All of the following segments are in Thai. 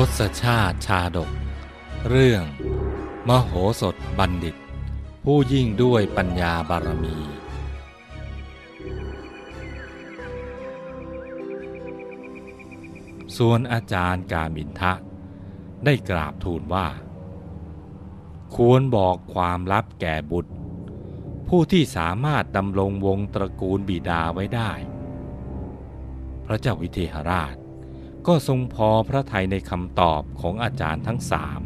ทศชาติชาดก เรื่อง มโหสถบัณฑิต ผู้ยิ่งด้วยปัญญาบารมี ส่วนอาจารย์กามินทะ ได้กราบทูลว่า ควรบอกความลับแก่บุตร ผู้ที่สามารถดำรงวงตระกูลบิดาไว้ได้ พระเจ้าวิเทหราช ก็ทรงพอพระทัยในคำตอบของอาจารย์ทั้งสาม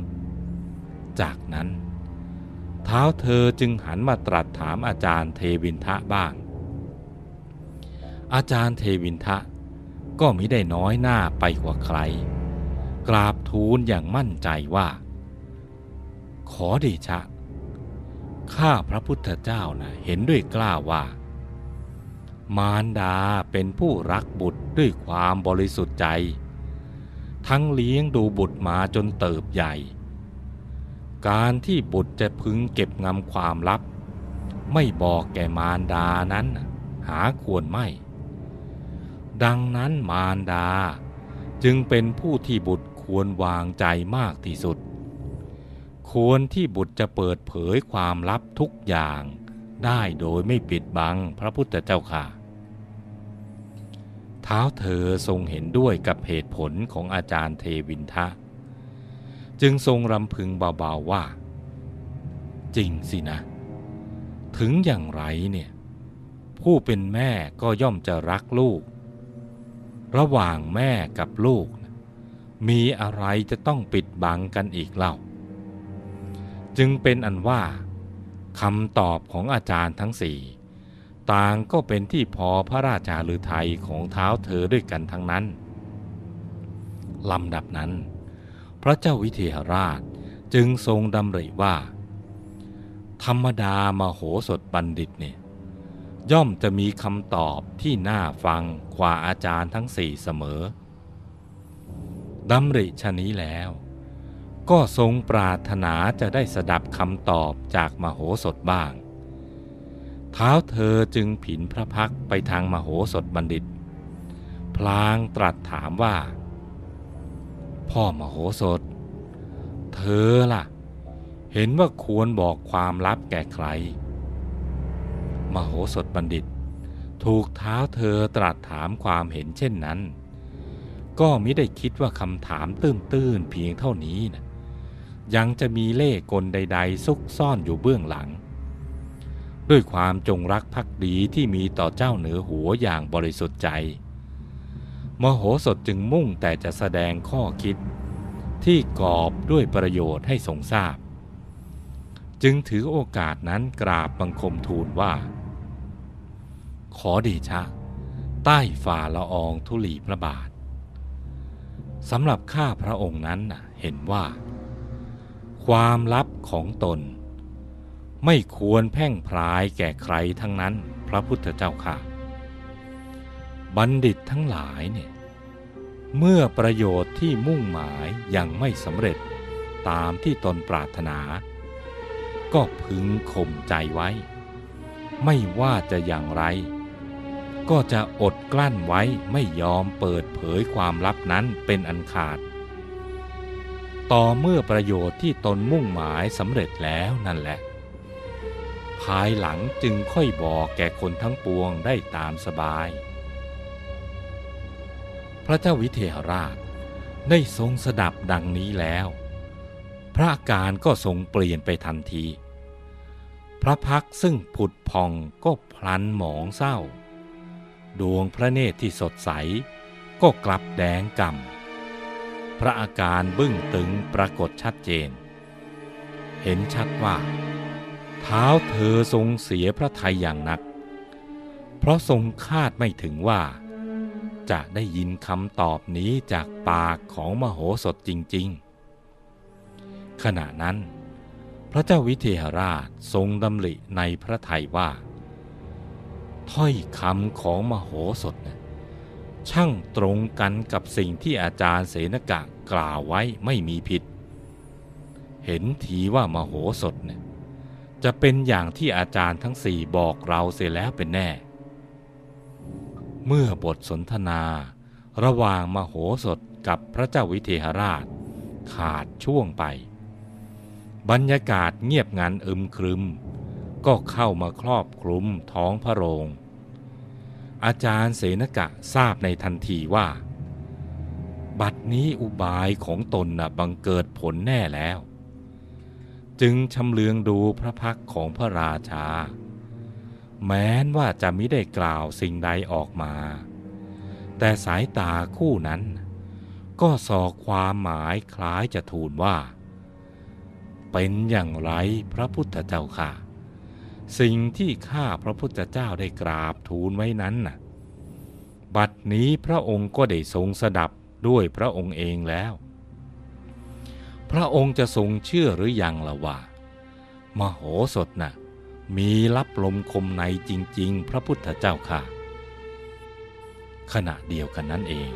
จากนั้น เท้าเธอจึงหันมาตรัสถามอาจารย์เทวินทะบ้าง อาจารย์เทวินทะก็มิได้น้อยหน้าไปกว่าใคร กราบทูลอย่างมั่นใจว่า ขอเดชะ ข้าพระพุทธเจ้านะเห็นด้วยกล้าว่า มารดาเป็นผู้รักบุตรด้วยความบริสุทธิ์ใจ ทั้งเลี้ยงดูบุตรมาจนเติบใหญ่ การที่บุตรจะพึงเก็บงำความลับ ไม่บอกแก่มารดานั้น หาควรไม่ ดังนั้นมารดาจึงเป็นผู้ที่บุตรควรวางใจมากที่สุด ควรที่บุตรจะเปิดเผยความลับทุกอย่างได้โดยไม่ปิดบังพระพุทธเจ้าค่ะ ท้าเธอทรงเห็นด้วยกับเหตุผลของอาจารย์เทวินทะ จึงทรงรำพึงเบาๆว่า จริงสินะ ถึงอย่างไรเนี่ย ผู้เป็นแม่ก็ย่อมจะรักลูก ระหว่างแม่กับลูก มีอะไรจะต้องปิดบังกันอีกเล่า จึงเป็นอันว่าคำตอบของอาจารย์ทั้งสี่ ต่างก็เป็นที่พอพระราชาลือไทยของเท้าเธอด้วยกันทั้งนั้นลำดับนั้น พระเจ้าวิเทหราชจึงทรงดำริว่า ธรรมดามาโหสถบัณฑิตเนี่ยย่อมจะมีคำตอบที่น่าฟังกว่าอาจารย์ทั้งสี่เสมอดำริชนี้แล้ว ก็ทรงปรารถนาจะได้สดับคำตอบจากมโหสถบ้าง เท้าเธอจึงผินพระพักไปทางมโหสถบัณฑิต พลางตรัสถามว่า พ่อมโหสถ เธอล่ะ เห็นว่าควรบอกความลับแก่ใคร มโหสถบัณฑิต ถูกเท้าเธอตรัสถามความเห็นเช่นนั้น ก็มิได้คิดว่าคำถามตื้นๆเพียงเท่านี้นะยังจะมีเล่กลใด ๆ ซุกซ่อนอยู่เบื้องหลัง ด้วยความจงรักภักดีที่มีต่อเจ้าเหนือหัวอย่างบริสุทธิ์ใจ มโหสถจึงมุ่งแต่จะแสดงข้อคิดที่กอบด้วยประโยชน์ให้ทรงทราบ จึงถือโอกาสนั้นกราบบังคมทูลว่า ขอดีชะ ใต้ฝ่าละอองธุลีพระบาทสำหรับข้าพระองค์นั้นเห็นว่า ความลับของตน ไม่ควรแพ่งพรายแก่ใครทั้งนั้น พระพุทธเจ้าค่ะ บัณฑิตทั้งหลายเนี่ยเมื่อประโยชน์ที่มุ่งหมายยังไม่สำเร็จตามที่ตนปรารถนา ก็พึงข่มใจไว้ ไม่ว่าจะอย่างไร ก็จะอดกลั้นไว้ไม่ยอมเปิดเผยความลับนั้นเป็นอันขาด ต่อเมื่อประโยชน์ที่ตนมุ่งหมายสำเร็จแล้วนั่นแหละ ภายหลังจึงค่อยบอกแก่คนทั้งปวงได้ตามสบาย พระเจ้าวิเทหราชได้ทรงสดับดังนี้แล้ว พระอาการก็ทรงเปลี่ยนไปทันที พระพักซึ่งผุดพองก็พลันหมองเศร้า ดวงพระเนตรที่สดใส ก็กลับแดงกำ่ำพระอาการบึ้งตึงปรากฏชัดเจน เห็นชัดว่า เท้าเธอทรงเสียพระทัยอย่างหนัก เพราะทรงคาดไม่ถึงว่า จะได้ยินคำตอบนี้จากปากของมโหสถจริง ๆ ขณะนั้น พระเจ้าวิเทหราชทรงดำริในพระทัยว่า ถ้อยคำของมโหสถนะช่างตรงกันกับสิ่งที่อาจารย์เสนกะกล่าวไว้ไม่มีผิด เห็นทีว่ามโหสถเนี่ย จะเป็นอย่างที่อาจารย์ทั้งสี่บอกเราเสียแล้วเป็นแน่ เมื่อบทสนทนา ระหว่างมโหสถกับพระเจ้าวิเทหราช ขาดช่วงไป บรรยากาศเงียบงันอึมครึม ก็เข้ามาครอบคลุมท้องพระโรง อาจารย์เสนกะทราบในทันทีว่า บัดนี้อุบายของตนนะบังเกิดผลแน่แล้ว จึงชำเลืองดูพระพักของพระราชา แม้นว่าจะไม่ได้กล่าวสิ่งใดออกมา แต่สายตาคู่นั้น ก็สอกความหมายคล้ายจะทูลว่า เป็นอย่างไรพระพุทธเจ้าค่ะ สิ่งที่ข้าพระพุทธเจ้าได้กราบทูลไว้นั้นน่ะ บัดนี้พระองค์ก็ได้ทรงสดับด้วยพระองค์เองแล้ว พระองค์จะทรงเชื่อหรือยังละว่า มโหสถน่ะมีรับลมคมในจริง ๆ พระพุทธเจ้าค่ะ ขณะเดียวกันนั้นเอง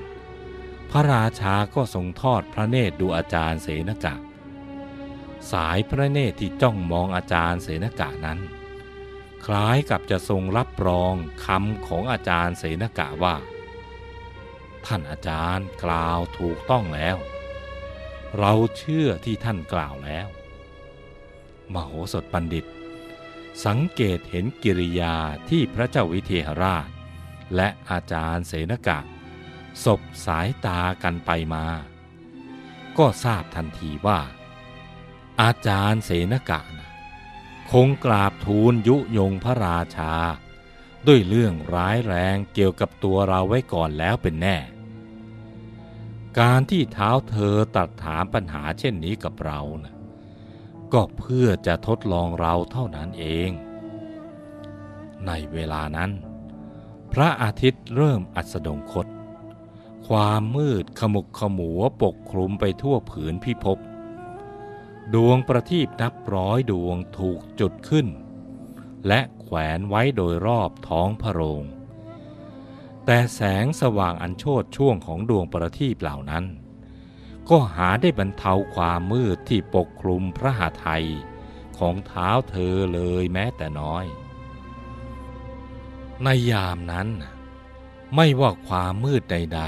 พระราชาก็ทรงทอดพระเนตรดูอาจารย์เสนกะสายพระเนตรที่จ้องมองอาจารย์เสนกะนั้น คล้ายกับจะทรงรับรองคำของอาจารย์เสนกะว่า ท่านอาจารย์กล่าวถูกต้องแล้ว เราเชื่อที่ท่านกล่าวแล้ว มโหสถบัณฑิต สังเกตเห็นกิริยาที่พระเจ้าวิเทหราช และอาจารย์เสนกะ สบสายตากันไปมา ก็ทราบทันทีว่า อาจารย์เสนกะนะคงกราบทูลยุยงพระราชา ด้วยเรื่องร้ายแรงเกี่ยวกับตัวเราไว้ก่อนแล้วเป็นแน่ การที่เท้าเธอตัดถามปัญหาเช่นนี้กับเรานะก็เพื่อจะทดลองเราเท่านั้นเอง ในเวลานั้น พระอาทิตย์เริ่มอัสดงคต ความมืดขมุกขมัวปกคลุมไปทั่วผืนพิภพดวงประทีปนับร้อยดวงถูกจุดขึ้น และแขวนไว้โดยรอบท้องพระโรง แต่แสงสว่างอันโชดช่วงของดวงประทีปเหล่านั้น ก็หาได้บรรเทาความมืดที่ปกคลุมพระหาไทยของเท้าเธอเลยแม้แต่น้อย ในยามนั้น ไม่ว่าความมืดใด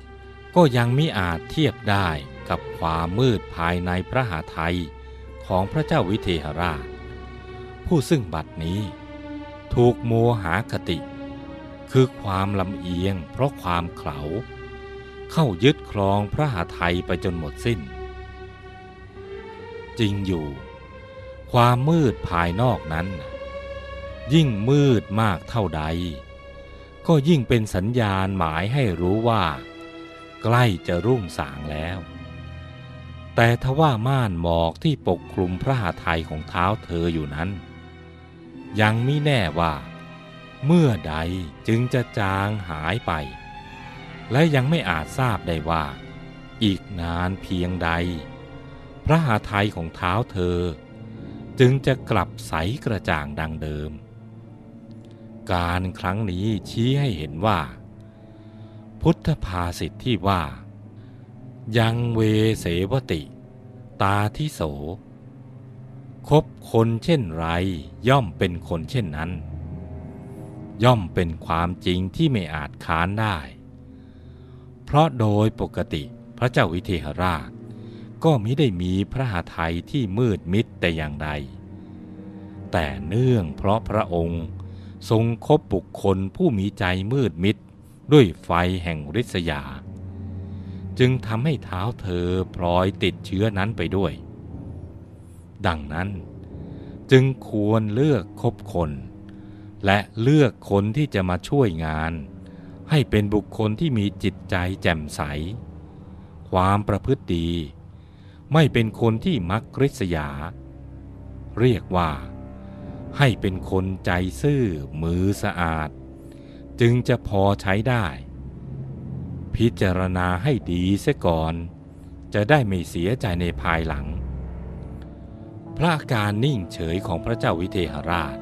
ๆ ก็ยังมิอาจเทียบได้กับความมืดภายในพระหาไทยของพระเจ้าวิเทหราช ผู้ซึ่งบัดนี้ถูกโมหาคติ คือความลำเอียงเพราะความเขลาเข้ายึดครองพระหาไทยไปจนหมดสิ้น จริงอยู่ ความมืดภายนอกนั้น ยิ่งมืดมากเท่าใด ก็ยิ่งเป็นสัญญาณหมายให้รู้ว่า ใกล้จะรุ่งสางแล้ว แต่ทว่าม่านหมอกที่ปกคลุมพระหาไทยของเท้าเธออยู่นั้น ยังไม่แน่ว่า เมื่อใดจึงจะจางหายไป และยังไม่อาจทราบได้ว่า อีกนานเพียงใด พระหาไทยของเท้าเธอ จึงจะกลับใสกระจ่างดังเดิม การครั้งนี้ชี้ให้เห็นว่า พุทธภาษิตที่ว่า ยังเวเสวติ ตาทิโสคบคนเช่นไรย่อมเป็นคนเช่นนั้น ย่อมเป็นความจริงที่ไม่อาจค้านได้ เพราะโดยปกติพระเจ้าวิเทหราช ก็มิได้มีพระหาไทยที่มืดมิดแต่อย่างใด แต่เนื่องเพราะพระองค์ทรงคบบุคคลผู้มีใจมืดมิดด้วยไฟแห่งริษยา จึงทำให้เท้าเธอพลอยติดเชื้อนั้นไปด้วย ดังนั้นจึงควรเลือกคบคน และเลือกคนที่จะมาช่วยงาน ให้เป็นบุคคลที่มีจิตใจแจ่มใส ความประพฤติดี ไม่เป็นคนที่มักริษยา เรียกว่า ให้เป็นคนใจซื่อมือสะอาด จึงจะพอใช้ได้ พิจารณาให้ดีเสียก่อน จะได้ไม่เสียใจในภายหลัง พระอาการนิ่งเฉยของพระเจ้าวิเทหราช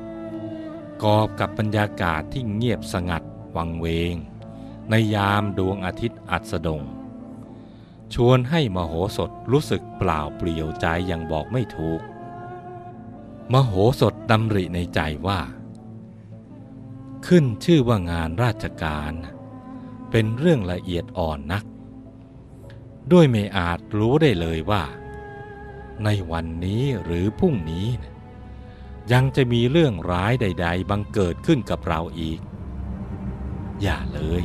กอบกับบรรยากาศที่เงียบสงัดวังเวง ในยามดวงอาทิตย์อัสดง ชวนให้มโหสถรู้สึกเปล่าเปลี่ยวใจอย่างบอกไม่ถูก มโหสถดำริในใจว่า ขึ้นชื่อว่างานราชการ เป็นเรื่องละเอียดอ่อนนัก ด้วยไม่อาจรู้ได้เลยว่า ในวันนี้หรือพรุ่งนี้นะ ยังจะมีเรื่องร้ายใด ๆ บังเกิดขึ้นกับเราอีก อย่าเลย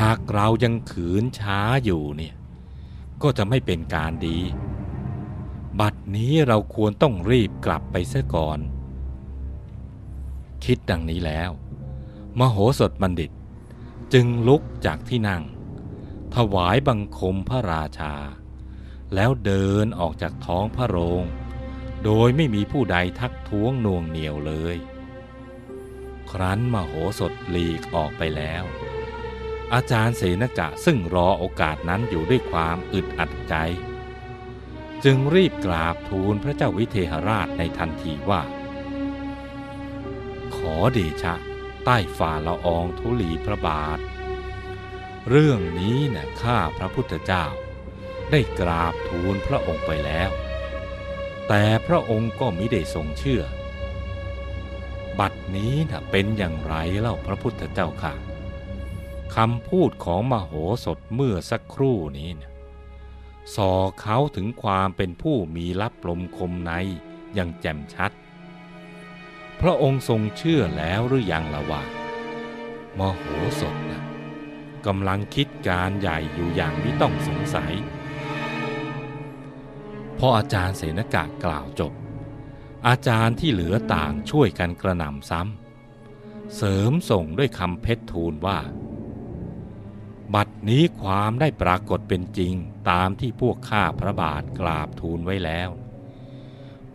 หากเรายังขืนช้าอยู่เนี่ย ก็จะไม่เป็นการดี บัดนี้เราควรต้องรีบกลับไปเสียก่อน คิดดังนี้แล้ว มโหสถบัณฑิต จึงลุกจากที่นั่ง ถวายบังคมพระราชา แล้วเดินออกจากท้องพระโรง โดยไม่มีผู้ใดทักท้วงน่วงเหนียวเลย ครั้นมโหสถหลีกออกไปแล้ว อาจารย์เสนกะซึ่งรอโอกาสนั้นอยู่ด้วยความอึดอัดใจ จึงรีบกราบทูลพระเจ้าวิเทหราชในทันทีว่า ขอเดชะ ใต้ฝ่าละอองธุลีพระบาท เรื่องนี้นะ่ะข้าพระพุทธเจ้า ได้กราบทูลพระองค์ไปแล้ว แต่พระองค์ก็มิได้ทรงเชื่อ บัดนี้นะเป็นอย่างไรเล่าพระพุทธเจ้าค่ะคำพูดของมโหสถเมื่อสักครู่นี้นะสอเขาถึงความเป็นผู้มีลับลมคมในอย่างแจ่มชัด พระองค์ทรงเชื่อแล้วหรือยังละว่ามโหสถนะกำลังคิดการใหญ่อยู่อย่างไม่ต้องสงสัย พออาจารย์เสนกะกล่าวจบ อาจารย์ที่เหลือต่างช่วยกันกระหน่ำซ้ำ เสริมส่งด้วยคำเพชรทูลว่า บัดนี้ความได้ปรากฏเป็นจริงตามที่พวกข้าพระบาทกราบทูลไว้แล้ว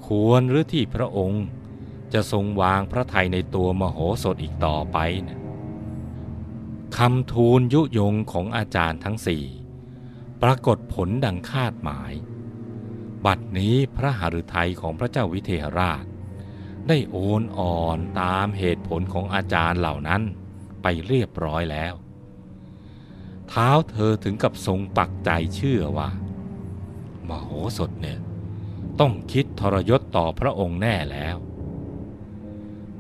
ควรหรือที่พระองค์จะทรงวางพระทัยในตัวมโหสถอีกต่อไปนะคำทูลยุยงของอาจารย์ทั้งสี่ ปรากฏผลดังคาดหมาย บัดนี้พระหฤทัยของพระเจ้าวิเทหราช ได้โอนอ่อนตามเหตุผลของอาจารย์เหล่านั้นไปเรียบร้อยแล้ว เท้าเธอถึงกับทรงปักใจเชื่อว่า มโหสถเนี่ยต้องคิดทรยศต่อพระองค์แน่แล้ว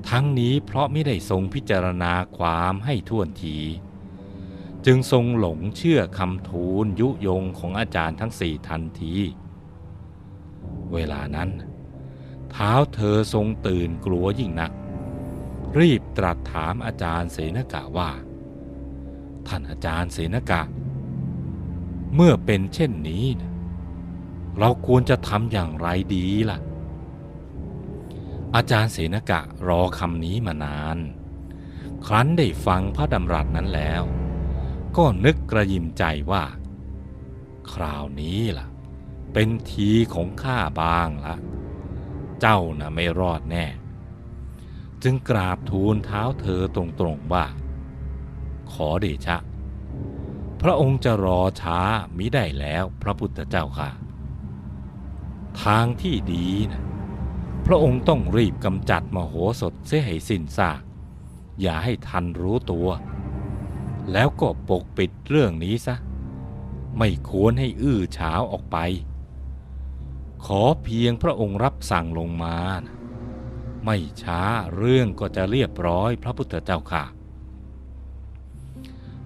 ทั้งนี้เพราะไม่ได้ทรงพิจารณาความให้ท่วนที จึงทรงหลงเชื่อคำทูลยุยงของอาจารย์ทั้งสี่ทันที เวลานั้น เท้าเธอทรงตื่นกลัวยิ่งนัก รีบตรัสถามอาจารย์เสนกะว่า ท่านอาจารย์เสนกะ เมื่อเป็นเช่นนี้นะเราควรจะทำอย่างไรดีล่ะ อาจารย์เสนกะรอคำนี้มานาน ครั้นได้ฟังพระดำรัสนั้นแล้ว ก็นึกกระยิมใจว่า คราวนี้ล่ะ เป็นทีของข้าบางละเจ้าน่ะไม่รอดแน่ จึงกราบทูลเท้าเธอตรงๆว่า ขอเดชะ พระองค์จะรอช้ามิได้แล้วพระพุทธเจ้าค่ะ ทางที่ดีนะพระองค์ต้องรีบกำจัดมโหสถเสียให้สิ้นซากอย่าให้ทันรู้ตัว แล้วก็ปกปิดเรื่องนี้ซะ ไม่ควรให้อื้อฉาวออกไป ขอเพียงพระองค์รับสั่งลงมานะไม่ช้าเรื่องก็จะเรียบร้อยพระพุทธเจ้าค่ะ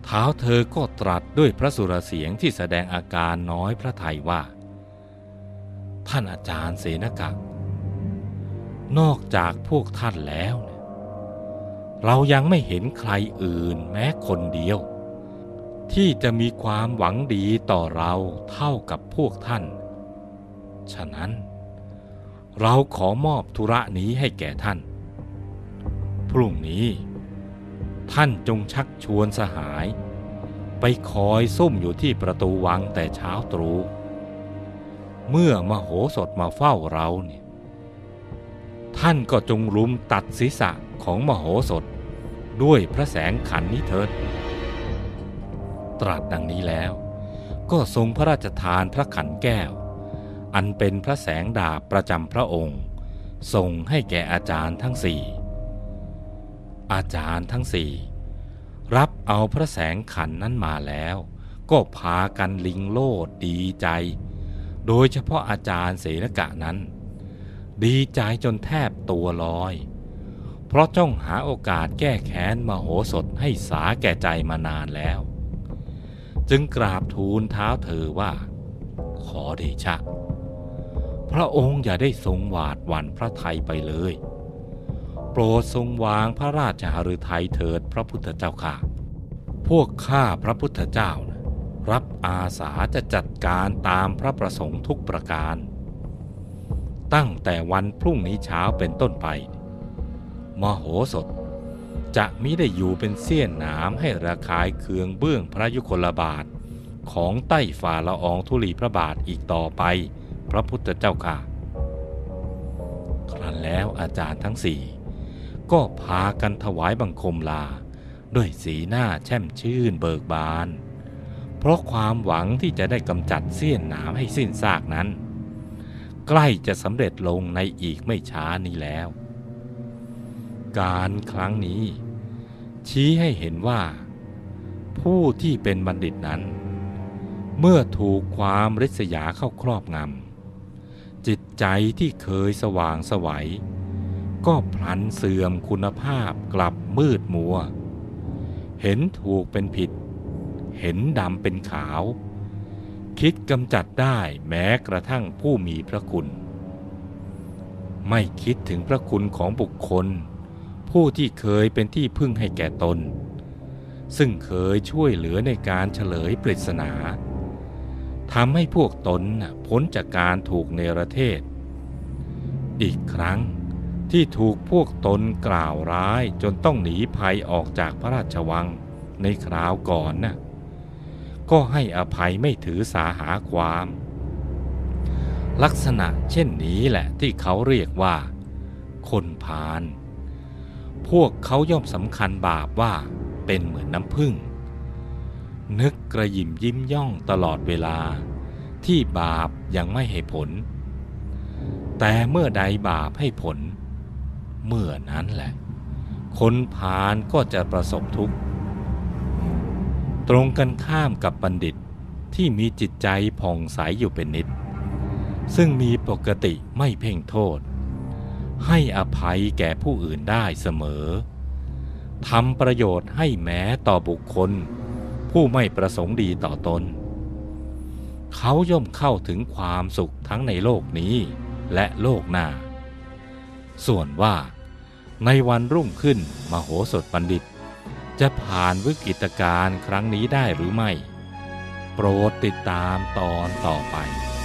เท้าเธอก็ตรัสด้วยพระสุรเสียงที่แสดงอาการน้อยพระทัยว่า ท่านอาจารย์เสนกะ นอกจากพวกท่านแล้วเนี่ยเรายังไม่เห็นใครอื่นแม้คนเดียว ที่จะมีความหวังดีต่อเราเท่ากับพวกท่าน ฉะนั้น เราขอมอบธุระนี้ให้แก่ท่าน พรุ่งนี้ ท่านจงชักชวนสหาย ไปคอยซุ่มอยู่ที่ประตูวังแต่เช้าตรู่เมื่อมโหสถมาเฝ้าเราเนี่ยท่านก็จงรุมตัดศีรษะของมโหสถด้วยพระแสงขันนี้เถิด ตรัสดังนี้แล้ว ก็ทรงพระราชทานพระขันแก้ว อันเป็นพระแสงดาบประจำพระองค์ส่งให้แก่อาจารย์ทั้งสี่ อาจารย์ทั้งสี่รับเอาพระแสงขันนั้นมาแล้ว ก็พากันลิงโลดดีใจ โดยเฉพาะอาจารย์เสนกะนั้น ดีใจจนแทบตัวลอย เพราะจ้องหาโอกาสแก้แค้นมโหสถให้สาแก่ใจมานานแล้ว จึงกราบทูลเท้าเธอว่า ขอเดชะ พระองค์อย่าได้ทรงหวาดหวั่นพระไทยไปเลย โปรดทรงวางพระราชหฤทัยเถิดพระพุทธเจ้าค่ะ พวกข้าพระพุทธเจ้านะรับอาสาจะจัดการตามพระประสงค์ทุกประการ ตั้งแต่วันพรุ่งนี้เช้าเป็นต้นไป มโหสถจะมิได้อยู่เป็นเสี้ยนหนามให้ระคายเคืองเบื้องพระยุคลบาทของใต้ฝ่าละอองธุลีพระบาทอีกต่อไป พระพุทธเจ้าค่ะ ครั้นแล้วอาจารย์ทั้งสี่ก็พากันถวายบังคมลา ด้วยสีหน้าแช่มชื่นเบิกบาน เพราะความหวังที่จะได้กำจัดเสี้ยนหนามให้สิ้นซากนั้น ใกล้จะสำเร็จลงในอีกไม่ช้านี้แล้ว การครั้งนี้ ชี้ให้เห็นว่า ผู้ที่เป็นบัณฑิตนั้น เมื่อถูกความริษยาเข้าครอบงำ จิตใจที่เคยสว่างสวัย ก็พลันเสื่อมคุณภาพกลับมืดมัว เห็นถูกเป็นผิด เห็นดำเป็นขาว คิดกำจัดได้แม้กระทั่งผู้มีพระคุณ ไม่คิดถึงพระคุณของบุคคล ผู้ที่เคยเป็นที่พึ่งให้แก่ตน ซึ่งเคยช่วยเหลือในการเฉลยปริศนา ทำให้พวกตนพ้นจากการถูกเนรเทศ อีกครั้งที่ถูกพวกตนกล่าวร้ายจนต้องหนีภัยออกจากพระราชวังในคราวก่อนน่ะก็ให้อภัยไม่ถือสาหาความ ลักษณะเช่นนี้แหละที่เขาเรียกว่า คนพาลพวกเขาย่อมสำคัญบาปว่าเป็นเหมือนน้ำพึ่ง นึกกระยิมยิ้มย่องตลอดเวลา ที่บาปยังไม่ให้ผล แต่เมื่อใดบาปให้ผล เมื่อนั้นแหละ คนพาลก็จะประสบทุกข์ ตรงกันข้ามกับบัณฑิตที่มีจิตใจผ่องใสอยู่เป็นนิด ซึ่งมีปกติไม่เพ่งโทษ ให้อภัยแก่ผู้อื่นได้เสมอทำประโยชน์ให้แม้ต่อบุคคล ผู้ไม่ประสงค์ดีต่อตน เขาย่อมเข้าถึงความสุขทั้งในโลกนี้และโลกหน้า ส่วนว่า ในวันรุ่งขึ้นมโหสถบัณฑิต จะผ่านวิกฤตการณ์ครั้งนี้ได้หรือไม่ โปรดติดตามตอนต่อไป「